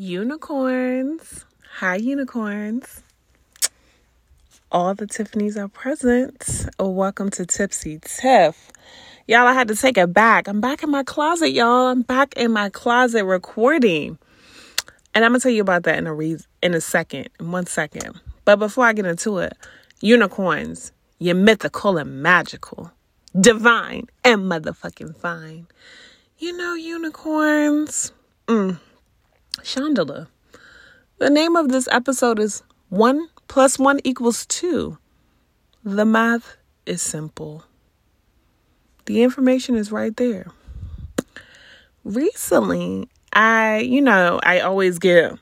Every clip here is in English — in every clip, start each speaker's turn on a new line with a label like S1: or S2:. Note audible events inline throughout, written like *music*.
S1: Unicorns. Hi, unicorns. All the Tiffany's are present. Oh, welcome to Tipsy Tiff. Y'all, I had to take it back. I'm back in my closet, y'all. I'm back in my closet recording. And I'm gonna tell you about that in a re- in a second, in one second. But before I get into it, unicorns, you're mythical and magical, divine and motherfucking fine. You know, unicorns. Mm. Chandela. The name of this episode is 1 plus 1 equals 2. The math is simple. The information is right there. Recently, I, you know, I always get,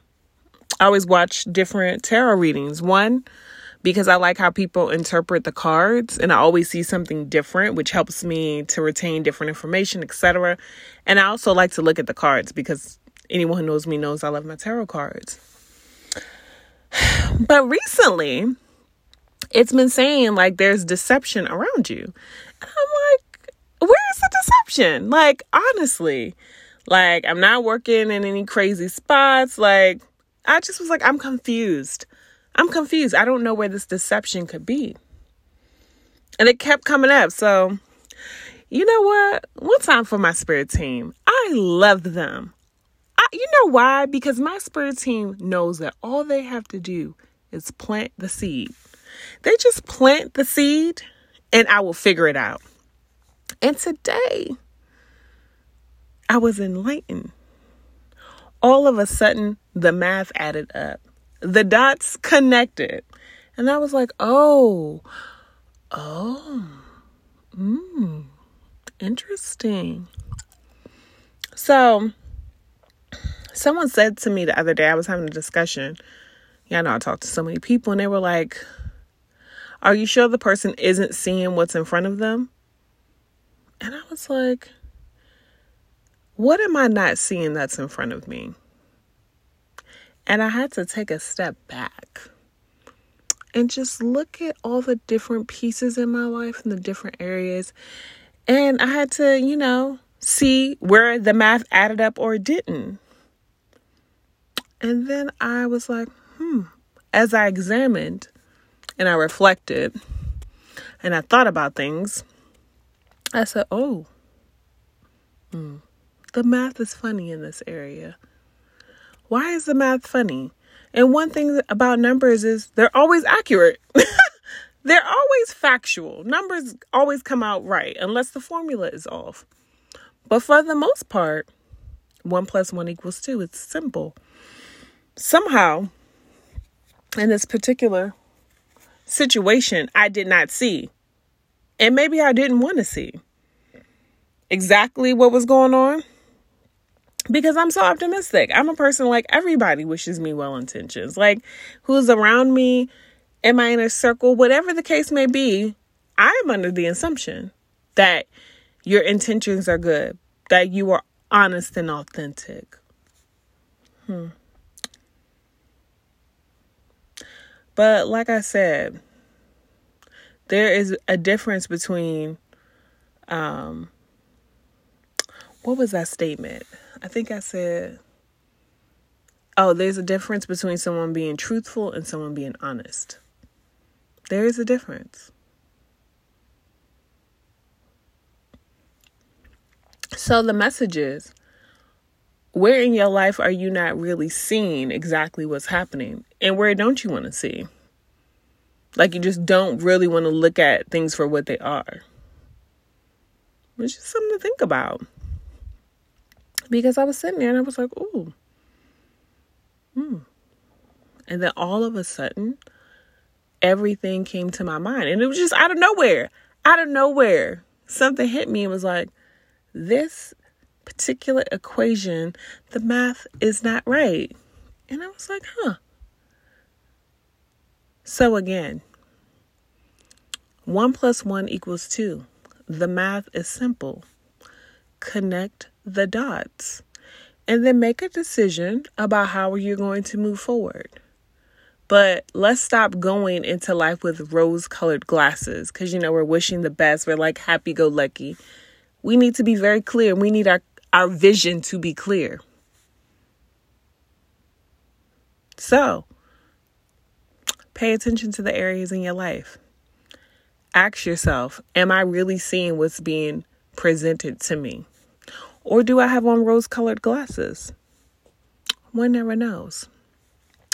S1: I always watch different tarot readings. One, because I like how people interpret the cards and I always see something different, which helps me to retain different information, etc. And I also like to look at the cards because anyone who knows me knows I love my tarot cards. *sighs* But recently, it's been saying like there's deception around you. And I'm like, where's the deception? Like, honestly, like I'm not working in any crazy spots. Like, I just was like, I'm confused. I'm confused. I don't know where this deception could be. And it kept coming up. So, you know what? One time for my spirit team. I love them. Know why? Because my spirit team knows that all they have to do is plant the seed. They just plant the seed and I will figure it out. And today, I was enlightened. All of a sudden, the math added up, the dots connected. And I was like, oh, oh, hmm, interesting. So, someone said to me the other day, I was having a discussion. Yeah, I know I talked to so many people, and they were like, Are you sure the person isn't seeing what's in front of them? And I was like, What am I not seeing that's in front of me? And I had to take a step back and just look at all the different pieces in my life and the different areas. And I had to, you know, see where the math added up or didn't. And then I was like, hmm. As I examined and I reflected and I thought about things, I said, oh, hmm, the math is funny in this area. Why is the math funny? And one thing about numbers is they're always accurate. *laughs* they're always factual. Numbers always come out right unless the formula is off. But for the most part, 1 plus 1 equals 2. It's simple somehow in this particular situation I did not see. And maybe I didn't want to see exactly what was going on because I'm so optimistic. I'm a person like everybody wishes me well intentions. Like who's around me in my inner circle, whatever the case may be, I am under the assumption that your intentions are good, that you are honest and authentic. Hmm. But like I said, there is a difference between um what was that statement? I think I said Oh, there's a difference between someone being truthful and someone being honest. There is a difference. So the message is where in your life are you not really seeing exactly what's happening? And where don't you want to see? Like you just don't really want to look at things for what they are. It's just something to think about. Because I was sitting there and I was like, ooh. Hmm. And then all of a sudden, everything came to my mind. And it was just out of nowhere. Out of nowhere. Something hit me and was like, this particular equation, the math is not right. And I was like, huh. So again, 1 plus 1 equals 2. The math is simple. Connect the dots and then make a decision about how you're going to move forward. But let's stop going into life with rose colored glasses because, you know, we're wishing the best. We're like happy go lucky. We need to be very clear. We need our, our vision to be clear. So, pay attention to the areas in your life. Ask yourself, am I really seeing what's being presented to me? Or do I have on rose colored glasses? One never knows.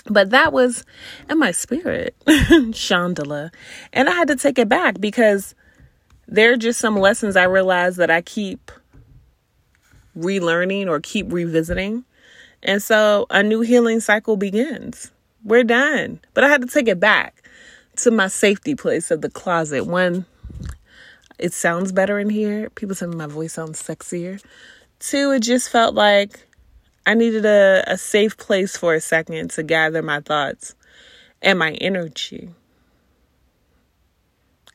S1: But that was in my spirit, *laughs* Chandela. And I had to take it back because there are just some lessons I realized that I keep relearning or keep revisiting. And so a new healing cycle begins. We're done. But I had to take it back to my safety place of the closet. One, it sounds better in here. People say my voice sounds sexier. Two, it just felt like I needed a, a safe place for a second to gather my thoughts and my energy.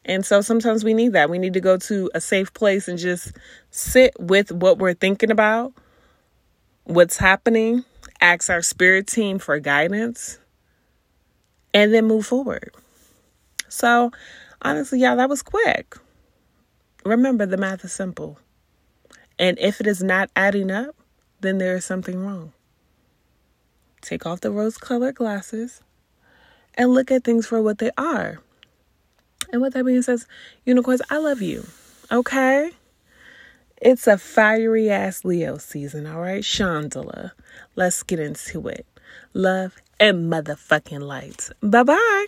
S1: And so sometimes we need that. We need to go to a safe place and just sit with what we're thinking about, what's happening, ask our spirit team for guidance, and then move forward. So, honestly, y'all, that was quick. Remember, the math is simple. And if it is not adding up, then there is something wrong. Take off the rose colored glasses and look at things for what they are. And with that being said, unicorns, I love you. Okay? It's a fiery ass Leo season, all right? Chandela. Let's get into it. Love and motherfucking lights. Bye bye.